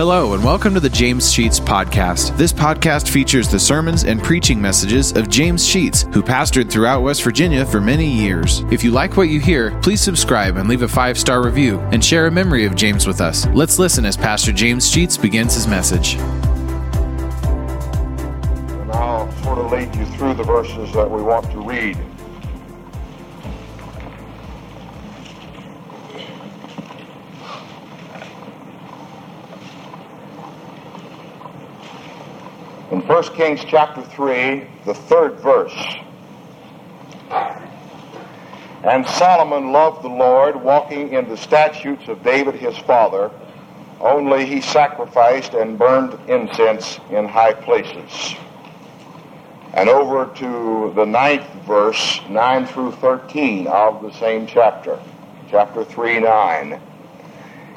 Hello, and welcome to the James Sheets Podcast. This podcast features the sermons and preaching messages of James Sheets, who pastored throughout West Virginia for many years. If you like what you hear, please subscribe and leave a five star review and share a memory of James with us. Let's listen as Pastor James Sheets begins his message. And I'll sort of lead you through the verses that we want to read. In 1 Kings chapter 3, the third verse. And Solomon loved the Lord, walking in the statutes of David his father, only he sacrificed and burned incense in high places. And over to the ninth verse, 9 through 13 of the same chapter, chapter 3, 9.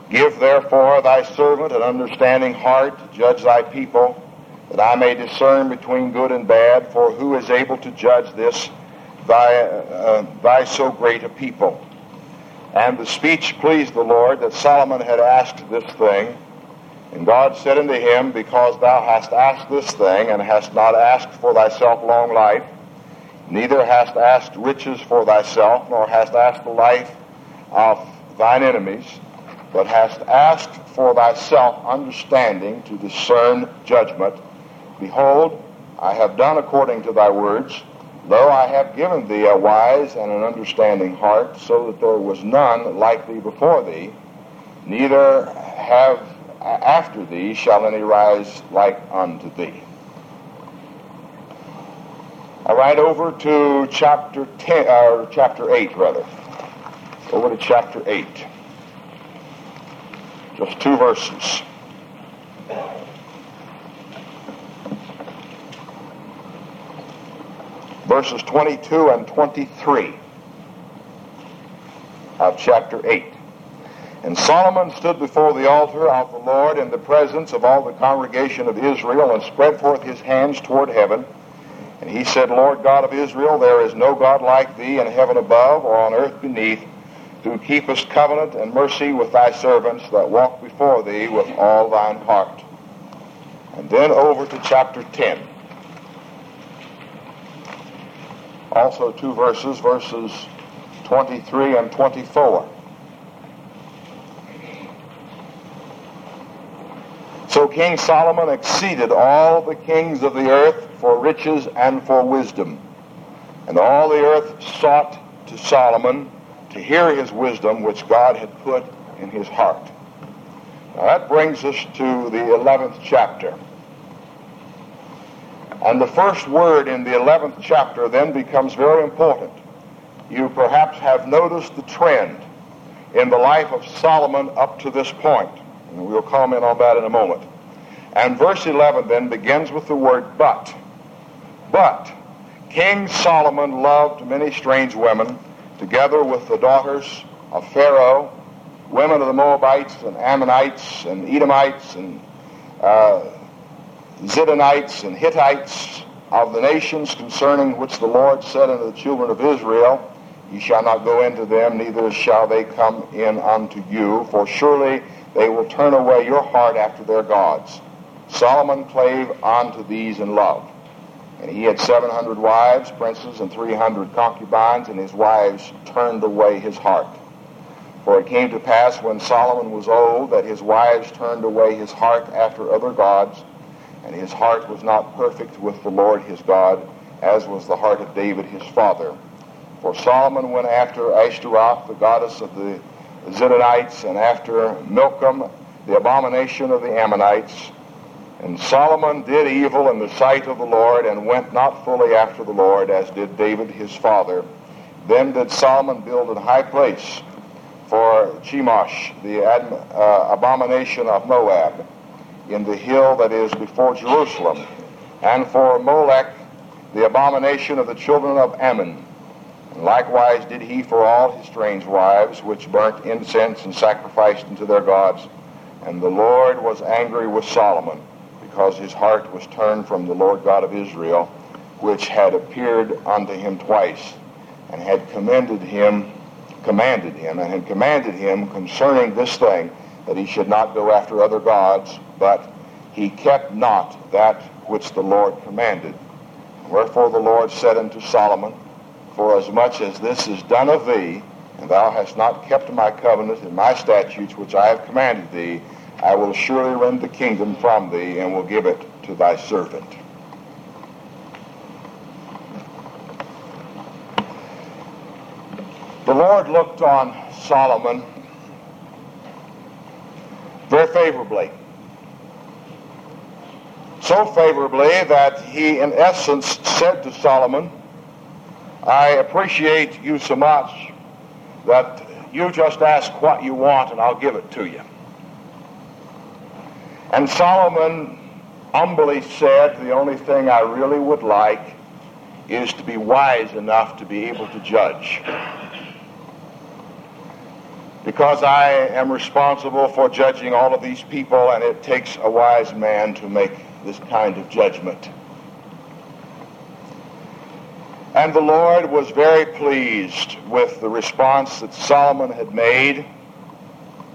Give therefore thy servant an understanding heart to judge thy people, that I may discern between good and bad, for who is able to judge this, by, uh, thy so great a people? And the speech pleased the Lord that Solomon had asked this thing. And God said unto him, Because thou hast asked this thing, and hast not asked for thyself long life, neither hast asked riches for thyself, nor hast asked the life of thine enemies, but hast asked for thyself understanding to discern judgment, behold, I have done according to thy words. though I have given thee a wise and an understanding heart, so that there was none like thee before thee, neither have after thee shall any rise like unto thee. All right, over to chapter 10, or chapter 8, rather. Over to chapter 8. Just two verses. Verses 22 and 23 of chapter 8. And Solomon stood before the altar of the Lord in the presence of all the congregation of Israel and spread forth his hands toward heaven. And he said, Lord God of Israel, there is no God like thee in heaven above or on earth beneath, who keepest covenant and mercy with thy servants that walk before thee with all thine heart. And then over to chapter 10. Also two verses, verses 23 and 24. So King Solomon exceeded all the kings of the earth for riches and for wisdom. And all the earth sought to Solomon to hear his wisdom which God had put in his heart. Now that brings us to the 11th chapter. And the first word in the 11th chapter then becomes very important. You perhaps have noticed the trend in the life of Solomon up to this point. And we'll comment on that in a moment. And verse 11 then begins with the word but. But King Solomon loved many strange women, together with the daughters of Pharaoh, women of the Moabites and Ammonites and Edomites and uh, Zidonites and Hittites of the nations concerning which the Lord said unto the children of Israel, Ye shall not go into them, neither shall they come in unto you, for surely they will turn away your heart after their gods. Solomon clave unto these in love. And he had 700 wives, princes, and 300 concubines, and his wives turned away his heart. For it came to pass when Solomon was old that his wives turned away his heart after other gods, and his heart was not perfect with the Lord his God, as was the heart of David his father. For Solomon went after Ashtaroth, the goddess of the Zidonites, and after Milcom, the abomination of the Ammonites. And Solomon did evil in the sight of the Lord, and went not fully after the Lord, as did David his father. Then did Solomon build an high place for Chemosh, the uh, abomination of Moab, in the hill that is before Jerusalem, and for Molech, the abomination of the children of Ammon. And likewise did he for all his strange wives, which burnt incense and sacrificed unto their gods. And the Lord was angry with Solomon, because his heart was turned from the Lord God of Israel, which had appeared unto him twice, and had commended him, commanded him, and had commanded him concerning this thing, that he should not go after other gods, but he kept not that which the Lord commanded. Wherefore the Lord said unto Solomon, Forasmuch as this is done of thee, and thou hast not kept my covenant and my statutes which I have commanded thee, I will surely rend the kingdom from thee and will give it to thy servant. The Lord looked on Solomon very favorably. So favorably that he, in essence, said to Solomon, I appreciate you so much that you just ask what you want and I'll give it to you. And Solomon humbly said, The only thing I really would like is to be wise enough to be able to judge because I am responsible for judging all of these people, and it takes a wise man to make this kind of judgment. And the Lord was very pleased with the response that Solomon had made.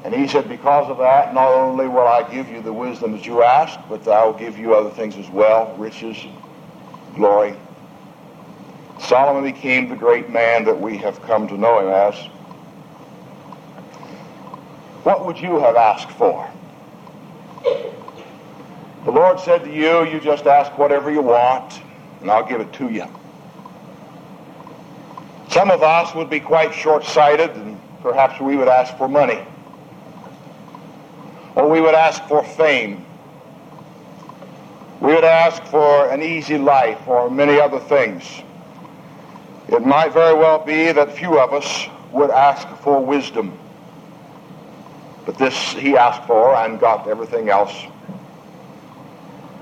And he said, Because of that, not only will I give you the wisdom that you asked, but I will give you other things as well riches, glory. Solomon became the great man that we have come to know him as. What would you have asked for? The Lord said to you, you just ask whatever you want, and I'll give it to you. Some of us would be quite short-sighted, and perhaps we would ask for money. Or we would ask for fame. We would ask for an easy life or many other things. It might very well be that few of us would ask for wisdom. But this he asked for and got everything else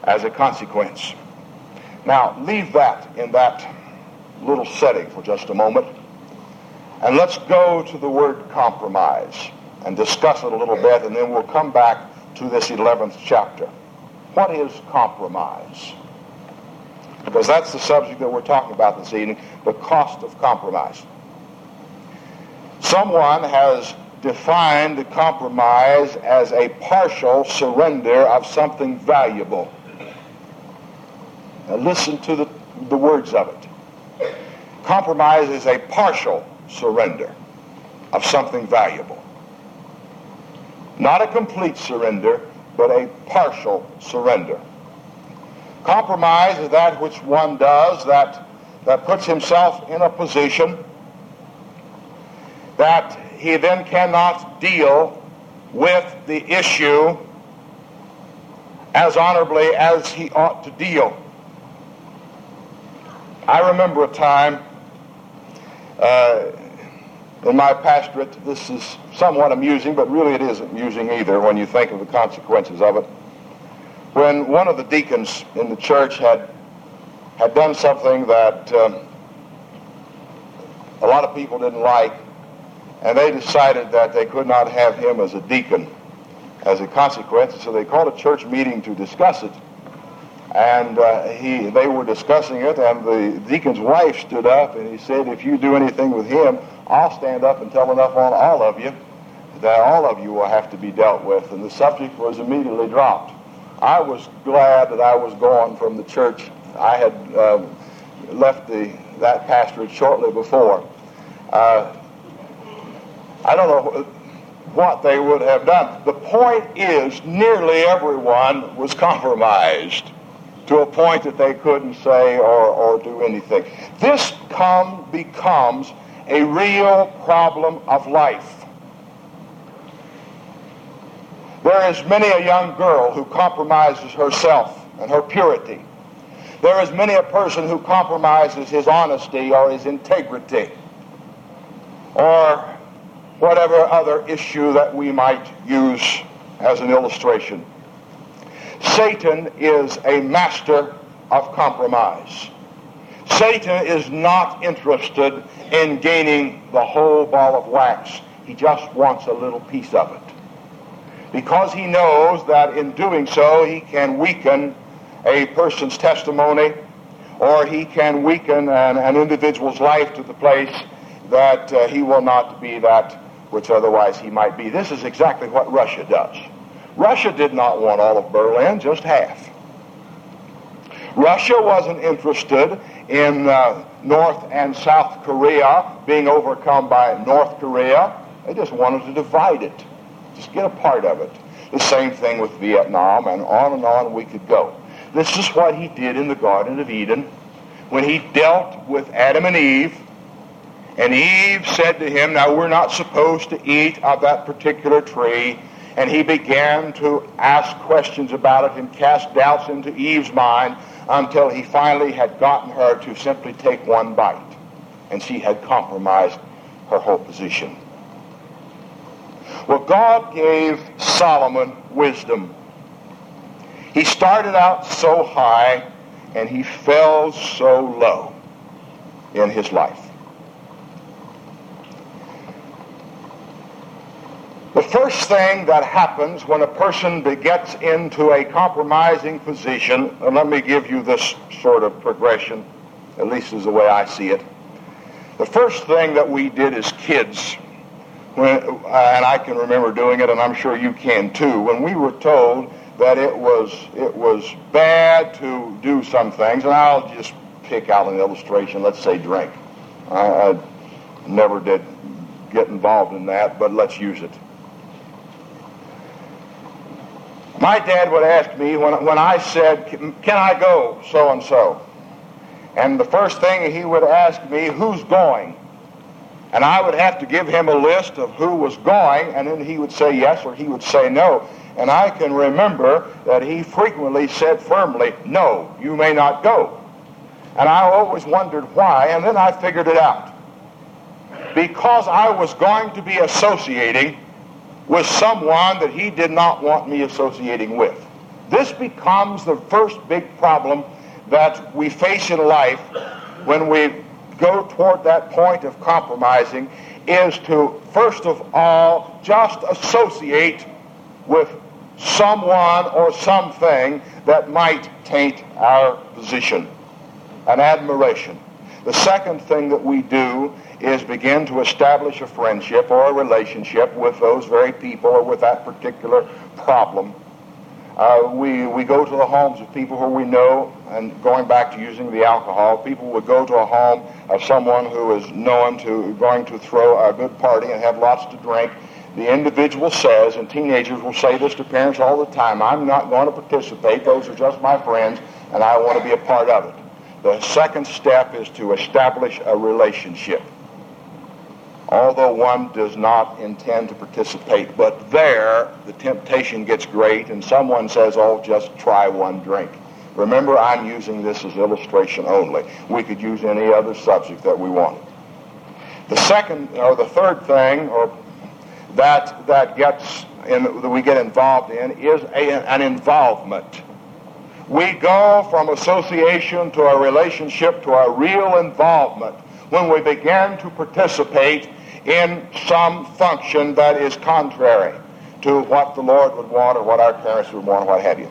as a consequence. Now, leave that in that little setting for just a moment. And let's go to the word compromise and discuss it a little bit, and then we'll come back to this 11th chapter. What is compromise? Because that's the subject that we're talking about this evening the cost of compromise. Someone has defined the compromise as a partial surrender of something valuable. Now listen to the, the words of it. Compromise is a partial surrender of something valuable. Not a complete surrender, but a partial surrender. Compromise is that which one does that, that puts himself in a position that he then cannot deal with the issue as honorably as he ought to deal. I remember a time uh, in my pastorate, this is somewhat amusing, but really it isn't amusing either when you think of the consequences of it. When one of the deacons in the church had, had done something that um, a lot of people didn't like, and they decided that they could not have him as a deacon as a consequence. So they called a church meeting to discuss it. And uh, he, they were discussing it, and the deacon's wife stood up and he said, If you do anything with him, I'll stand up and tell enough on all of you that all of you will have to be dealt with. And the subject was immediately dropped. I was glad that I was gone from the church. I had uh, left the, that pastorate shortly before. Uh, I don't know what they would have done. The point is, nearly everyone was compromised to a point that they couldn't say or, or do anything. This come, becomes a real problem of life. There is many a young girl who compromises herself and her purity. There is many a person who compromises his honesty or his integrity or whatever other issue that we might use as an illustration. Satan is a master of compromise. Satan is not interested in gaining the whole ball of wax. He just wants a little piece of it. Because he knows that in doing so, he can weaken a person's testimony or he can weaken an, an individual's life to the place that uh, he will not be that which otherwise he might be. This is exactly what Russia does. Russia did not want all of Berlin, just half. Russia wasn't interested in uh, North and South Korea being overcome by North Korea. They just wanted to divide it, just get a part of it. The same thing with Vietnam, and on and on we could go. This is what he did in the Garden of Eden when he dealt with Adam and Eve. And Eve said to him, Now we're not supposed to eat of that particular tree. And he began to ask questions about it and cast doubts into Eve's mind until he finally had gotten her to simply take one bite. And she had compromised her whole position. Well, God gave Solomon wisdom. He started out so high and he fell so low in his life. The first thing that happens when a person gets into a compromising position, and let me give you this sort of progression, at least is the way I see it. The first thing that we did as kids, when, uh, and I can remember doing it, and I'm sure you can too, when we were told that it was it was bad to do some things, and I'll just pick out an illustration. Let's say drink. I, I never did get involved in that, but let's use it. My dad would ask me when, when I said, Can I go so and so? And the first thing he would ask me, Who's going? And I would have to give him a list of who was going, and then he would say yes or he would say no. And I can remember that he frequently said firmly, No, you may not go. And I always wondered why, and then I figured it out. Because I was going to be associating with someone that he did not want me associating with. This becomes the first big problem that we face in life when we go toward that point of compromising is to first of all just associate with someone or something that might taint our position and admiration. The second thing that we do is begin to establish a friendship or a relationship with those very people or with that particular problem. Uh, we, we go to the homes of people who we know, and going back to using the alcohol, people would go to a home of someone who is known to going to throw a good party and have lots to drink. The individual says, and teenagers will say this to parents all the time, I'm not going to participate. Those are just my friends, and I want to be a part of it. The second step is to establish a relationship although one does not intend to participate. But there, the temptation gets great, and someone says, oh, just try one drink. Remember, I'm using this as illustration only. We could use any other subject that we wanted. The second, or the third thing, or that that gets in, that we get involved in is a, an involvement. We go from association to a relationship to a real involvement when we begin to participate in some function that is contrary to what the Lord would want or what our parents would want or what have you.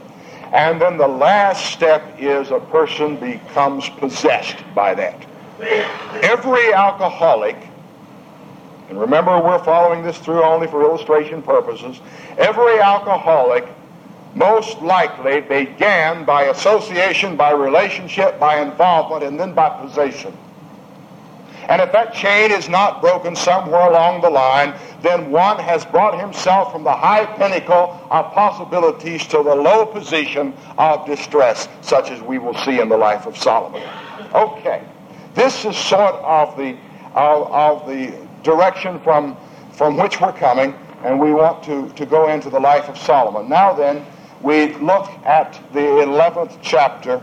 And then the last step is a person becomes possessed by that. Every alcoholic, and remember we're following this through only for illustration purposes, every alcoholic most likely began by association, by relationship, by involvement, and then by possession. And if that chain is not broken somewhere along the line, then one has brought himself from the high pinnacle of possibilities to the low position of distress, such as we will see in the life of Solomon. Okay, this is sort of the of, of the direction from from which we're coming, and we want to, to go into the life of Solomon. Now then, we look at the 11th chapter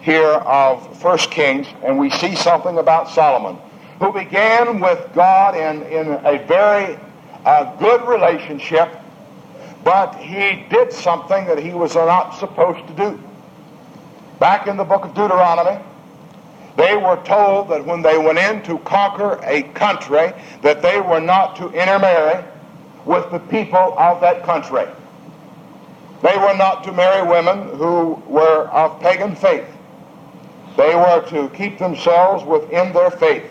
here of First Kings, and we see something about Solomon who began with God in, in a very uh, good relationship, but he did something that he was not supposed to do. Back in the book of Deuteronomy, they were told that when they went in to conquer a country, that they were not to intermarry with the people of that country. They were not to marry women who were of pagan faith. They were to keep themselves within their faith.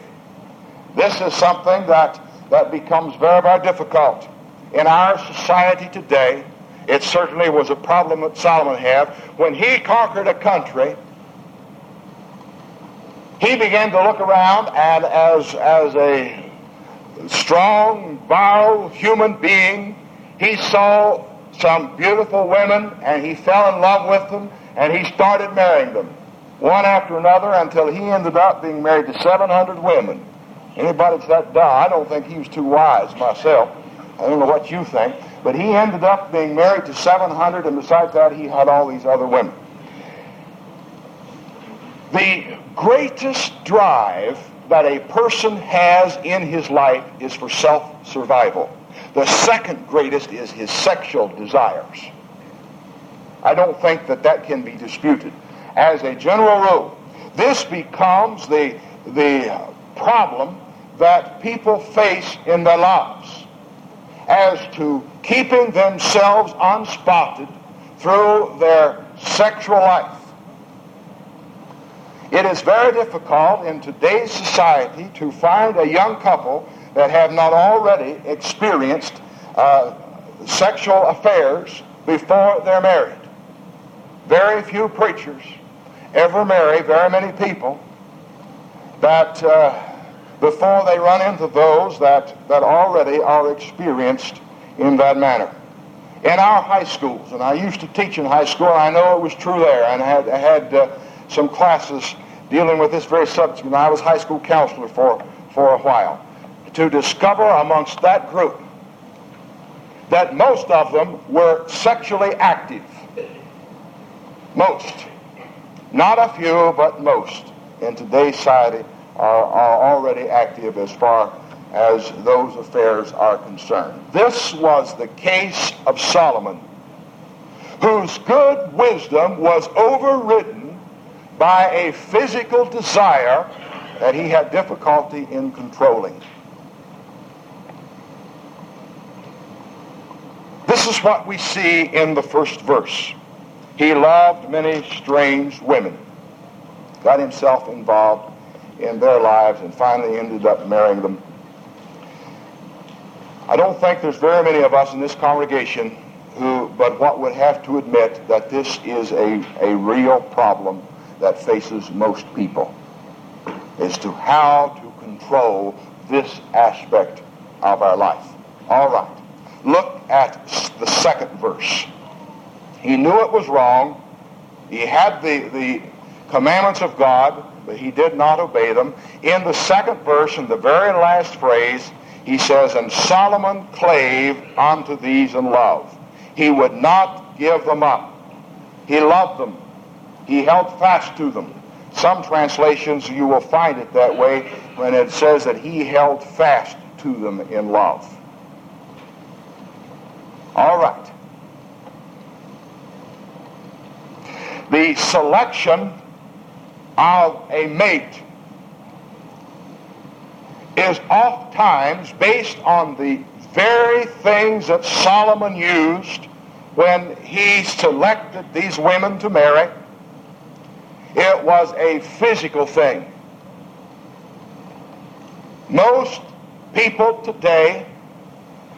This is something that, that becomes very, very difficult in our society today It certainly was a problem that Solomon had. When he conquered a country, he began to look around and as, as a strong, virile human being, he saw some beautiful women and he fell in love with them and he started marrying them one after another until he ended up being married to 700 women. Anybody that's that dumb, I don't think he was too wise myself. I don't know what you think. But he ended up being married to 700, and besides that, he had all these other women. The greatest drive that a person has in his life is for self survival. The second greatest is his sexual desires. I don't think that that can be disputed. As a general rule, this becomes the, the problem that people face in their lives as to keeping themselves unspotted through their sexual life. It is very difficult in today's society to find a young couple that have not already experienced uh, sexual affairs before they're married. Very few preachers ever marry very many people that uh, before they run into those that, that already are experienced in that manner. In our high schools, and I used to teach in high school, I know it was true there, and I had, I had uh, some classes dealing with this very subject, and I was high school counselor for, for a while, to discover amongst that group that most of them were sexually active. Most. Not a few, but most in today's society are, are already active as far as those affairs are concerned. This was the case of Solomon, whose good wisdom was overridden by a physical desire that he had difficulty in controlling. This is what we see in the first verse. He loved many strange women, got himself involved in their lives, and finally ended up marrying them. I don't think there's very many of us in this congregation who, but what would have to admit that this is a, a real problem that faces most people as to how to control this aspect of our life. All right. Look at the second verse. He knew it was wrong. He had the, the commandments of God, but he did not obey them. In the second verse, in the very last phrase, he says, And Solomon clave unto these in love. He would not give them up. He loved them. He held fast to them. Some translations you will find it that way when it says that he held fast to them in love. All right. The selection of a mate is oft times based on the very things that Solomon used when he selected these women to marry. It was a physical thing. Most people today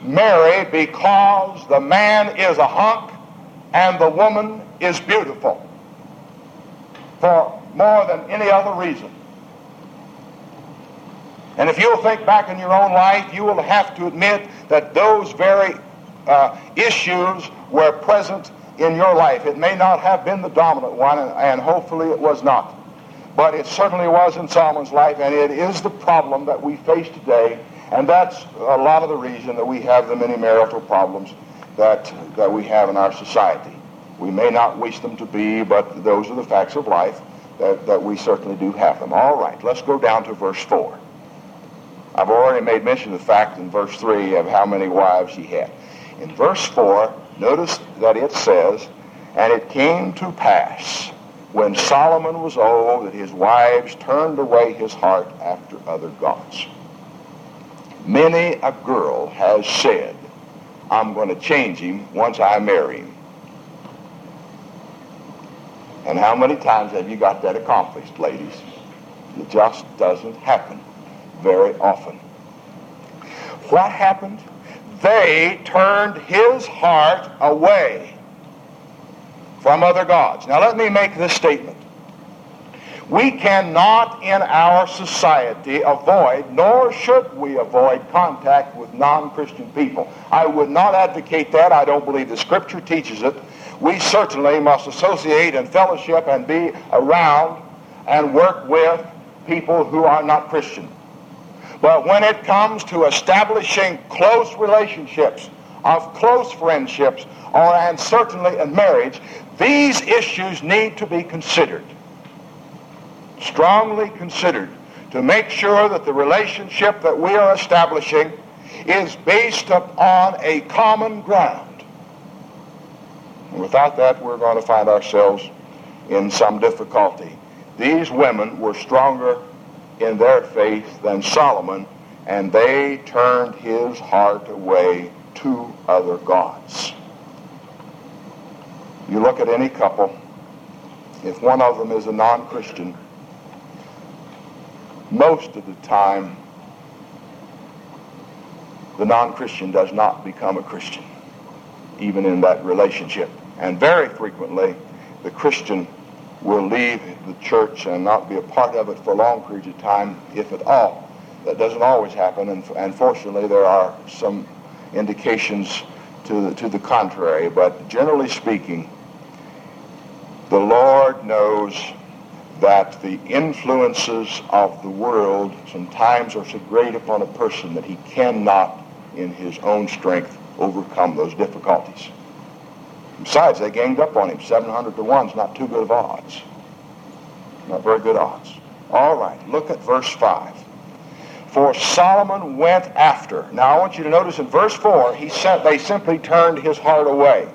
marry because the man is a hunk and the woman is beautiful for more than any other reason. And if you'll think back in your own life, you will have to admit that those very uh, issues were present in your life. It may not have been the dominant one, and, and hopefully it was not. But it certainly was in Solomon's life, and it is the problem that we face today. And that's a lot of the reason that we have the many marital problems that, that we have in our society. We may not wish them to be, but those are the facts of life that, that we certainly do have them. All right, let's go down to verse 4. I've already made mention of the fact in verse 3 of how many wives he had. In verse 4, notice that it says, And it came to pass when Solomon was old that his wives turned away his heart after other gods. Many a girl has said, I'm going to change him once I marry him. And how many times have you got that accomplished, ladies? It just doesn't happen very often. What happened? they turned his heart away from other gods. Now let me make this statement. We cannot in our society avoid, nor should we avoid, contact with non-Christian people. I would not advocate that. I don't believe the Scripture teaches it. We certainly must associate and fellowship and be around and work with people who are not Christian. But when it comes to establishing close relationships, of close friendships, or and certainly in marriage, these issues need to be considered strongly considered to make sure that the relationship that we are establishing is based upon a common ground. And without that, we're going to find ourselves in some difficulty. These women were stronger in their faith than Solomon, and they turned his heart away to other gods. You look at any couple, if one of them is a non-Christian, most of the time, the non-Christian does not become a Christian, even in that relationship. And very frequently, the Christian will leave the church and not be a part of it for long periods of time, if at all. That doesn't always happen, and, and fortunately, there are some indications to the, to the contrary. But generally speaking, the Lord knows that the influences of the world sometimes are so great upon a person that he cannot, in his own strength, overcome those difficulties. Besides, they ganged up on him. 700 to 1 is not too good of odds. Not very good odds. All right, look at verse 5. For Solomon went after. Now I want you to notice in verse 4, he sent, they simply turned his heart away.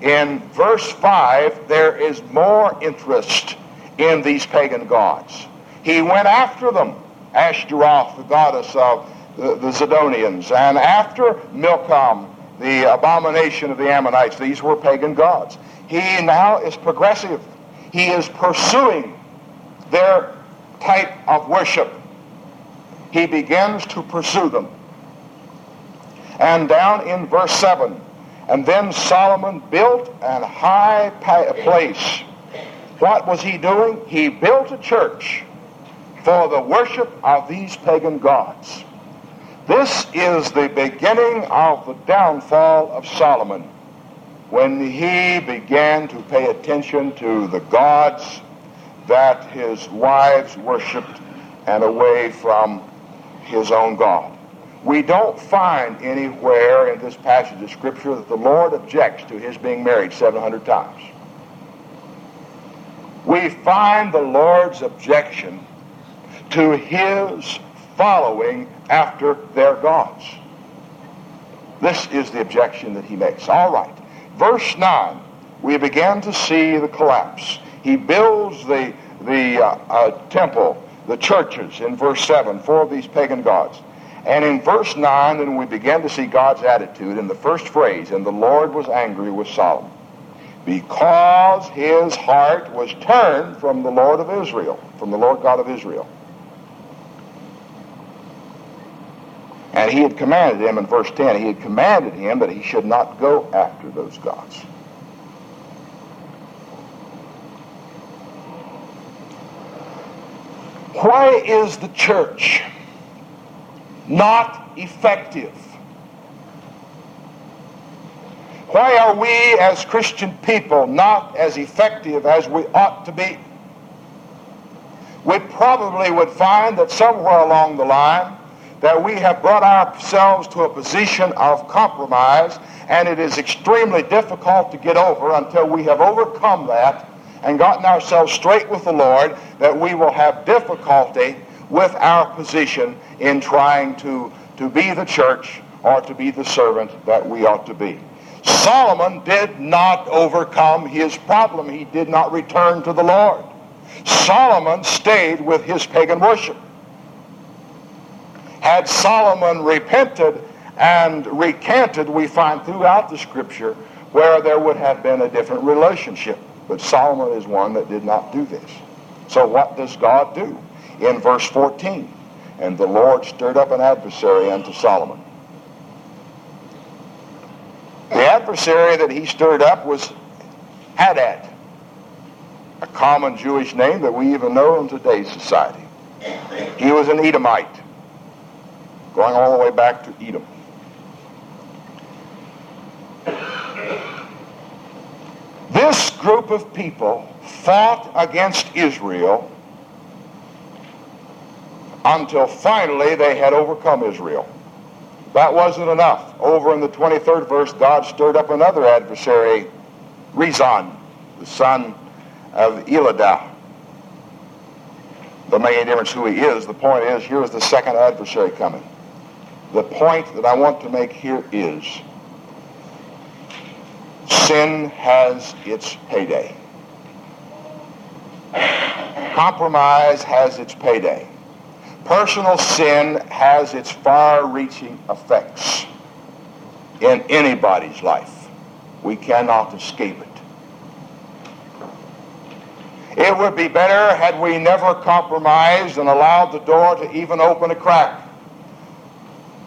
In verse 5, there is more interest in these pagan gods. He went after them, Ashtaroth, the goddess of the, the Zidonians, and after Milcom, the abomination of the Ammonites. These were pagan gods. He now is progressive. He is pursuing their type of worship. He begins to pursue them. And down in verse 7, and then Solomon built an high place what was he doing? He built a church for the worship of these pagan gods. This is the beginning of the downfall of Solomon when he began to pay attention to the gods that his wives worshiped and away from his own God. We don't find anywhere in this passage of Scripture that the Lord objects to his being married 700 times we find the Lord's objection to his following after their gods. This is the objection that he makes. All right. Verse 9, we begin to see the collapse. He builds the, the uh, uh, temple, the churches in verse 7 for these pagan gods. And in verse 9, then we begin to see God's attitude in the first phrase, and the Lord was angry with Solomon because his heart was turned from the Lord of Israel, from the Lord God of Israel. And he had commanded him in verse 10, he had commanded him that he should not go after those gods. Why is the church not effective Why are we as Christian people not as effective as we ought to be? We probably would find that somewhere along the line that we have brought ourselves to a position of compromise and it is extremely difficult to get over until we have overcome that and gotten ourselves straight with the Lord that we will have difficulty with our position in trying to, to be the church or to be the servant that we ought to be. Solomon did not overcome his problem. He did not return to the Lord. Solomon stayed with his pagan worship. Had Solomon repented and recanted, we find throughout the scripture where there would have been a different relationship. But Solomon is one that did not do this. So what does God do? In verse 14, and the Lord stirred up an adversary unto Solomon adversary that he stirred up was Hadad, a common Jewish name that we even know in today's society. He was an Edomite, going all the way back to Edom. This group of people fought against Israel until finally they had overcome Israel. That wasn't enough. Over in the 23rd verse, God stirred up another adversary, Rezon, the son of Eladah. Doesn't make any difference who he is. The point is, here is the second adversary coming. The point that I want to make here is sin has its payday. Compromise has its payday. Personal sin has its far-reaching effects in anybody's life. We cannot escape it. It would be better had we never compromised and allowed the door to even open a crack.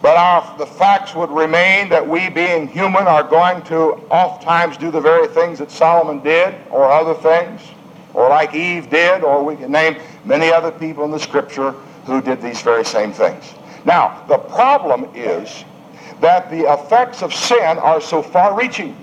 But our, the facts would remain that we, being human, are going to oftentimes do the very things that Solomon did, or other things, or like Eve did, or we can name many other people in the Scripture who did these very same things. Now, the problem is that the effects of sin are so far reaching.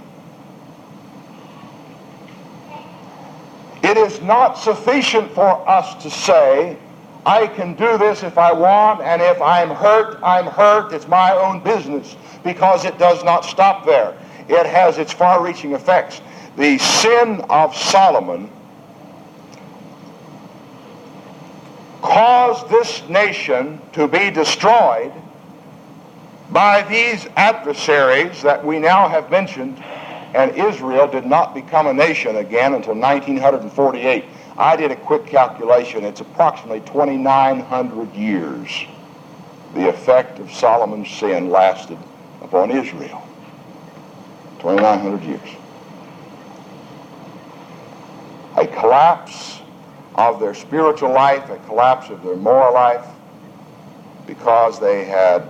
It is not sufficient for us to say, I can do this if I want, and if I'm hurt, I'm hurt. It's my own business, because it does not stop there. It has its far reaching effects. The sin of Solomon caused this nation to be destroyed by these adversaries that we now have mentioned, and Israel did not become a nation again until 1948. I did a quick calculation. It's approximately 2,900 years the effect of Solomon's sin lasted upon Israel. 2,900 years. A collapse of their spiritual life, a collapse of their moral life, because they had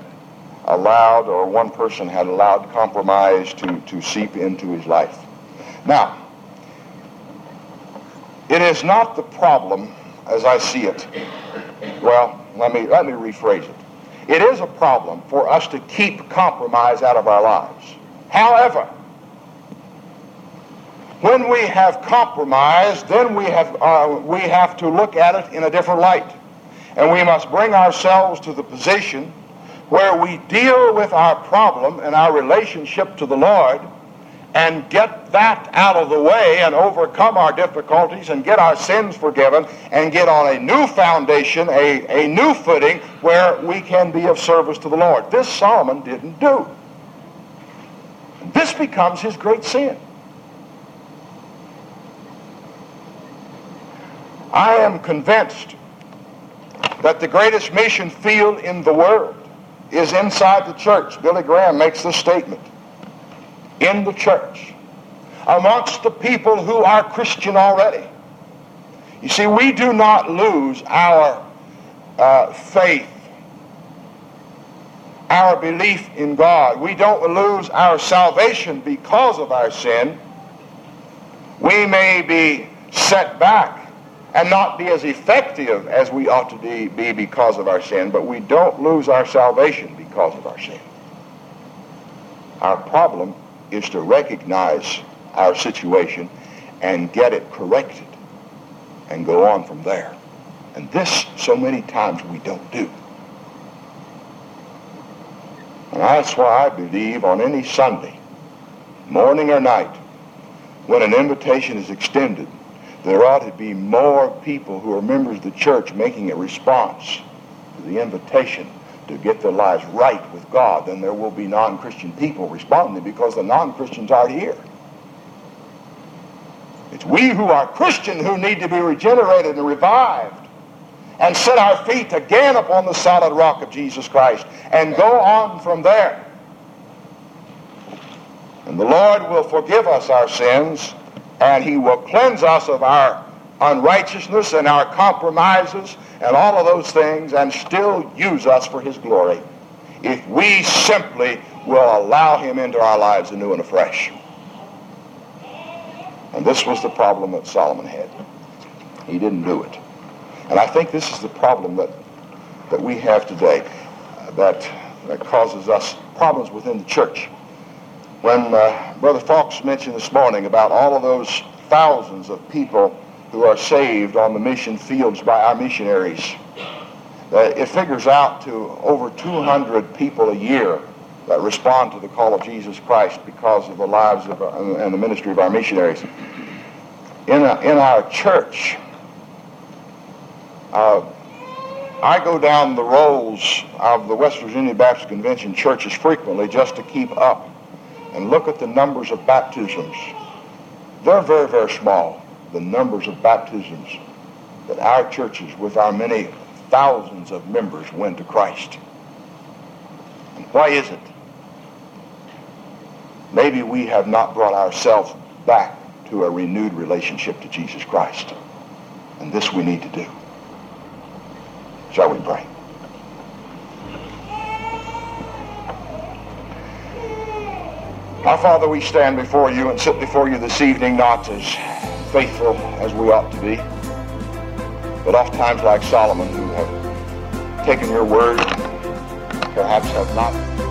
allowed, or one person had allowed compromise to, to seep into his life. Now, it is not the problem as I see it. Well, let me, let me rephrase it. It is a problem for us to keep compromise out of our lives. However, when we have compromised, then we have, uh, we have to look at it in a different light. And we must bring ourselves to the position where we deal with our problem and our relationship to the Lord and get that out of the way and overcome our difficulties and get our sins forgiven and get on a new foundation, a, a new footing where we can be of service to the Lord. This Solomon didn't do. This becomes his great sin. I am convinced that the greatest mission field in the world is inside the church. Billy Graham makes this statement. In the church. Amongst the people who are Christian already. You see, we do not lose our uh, faith, our belief in God. We don't lose our salvation because of our sin. We may be set back and not be as effective as we ought to be because of our sin, but we don't lose our salvation because of our sin. Our problem is to recognize our situation and get it corrected and go on from there. And this, so many times, we don't do. And that's why I believe on any Sunday, morning or night, when an invitation is extended there ought to be more people who are members of the church making a response to the invitation to get their lives right with God than there will be non-Christian people responding because the non-Christians are here. It's we who are Christian who need to be regenerated and revived and set our feet again upon the solid rock of Jesus Christ and go on from there. And the Lord will forgive us our sins and he will cleanse us of our unrighteousness and our compromises and all of those things and still use us for his glory if we simply will allow him into our lives anew and afresh. And this was the problem that Solomon had. He didn't do it. And I think this is the problem that, that we have today uh, that, that causes us problems within the church. When uh, Brother Fox mentioned this morning about all of those thousands of people who are saved on the mission fields by our missionaries, uh, it figures out to over 200 people a year that respond to the call of Jesus Christ because of the lives of our, and the ministry of our missionaries. In, a, in our church, uh, I go down the rolls of the West Virginia Baptist Convention churches frequently just to keep up and look at the numbers of baptisms. They're very, very small, the numbers of baptisms that our churches, with our many thousands of members, win to Christ. And why is it? Maybe we have not brought ourselves back to a renewed relationship to Jesus Christ. And this we need to do. Shall we pray? Our Father, we stand before you and sit before you this evening not as faithful as we ought to be, but oftentimes like Solomon, who have taken your word, perhaps have not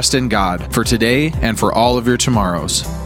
trust in God for today and for all of your tomorrows.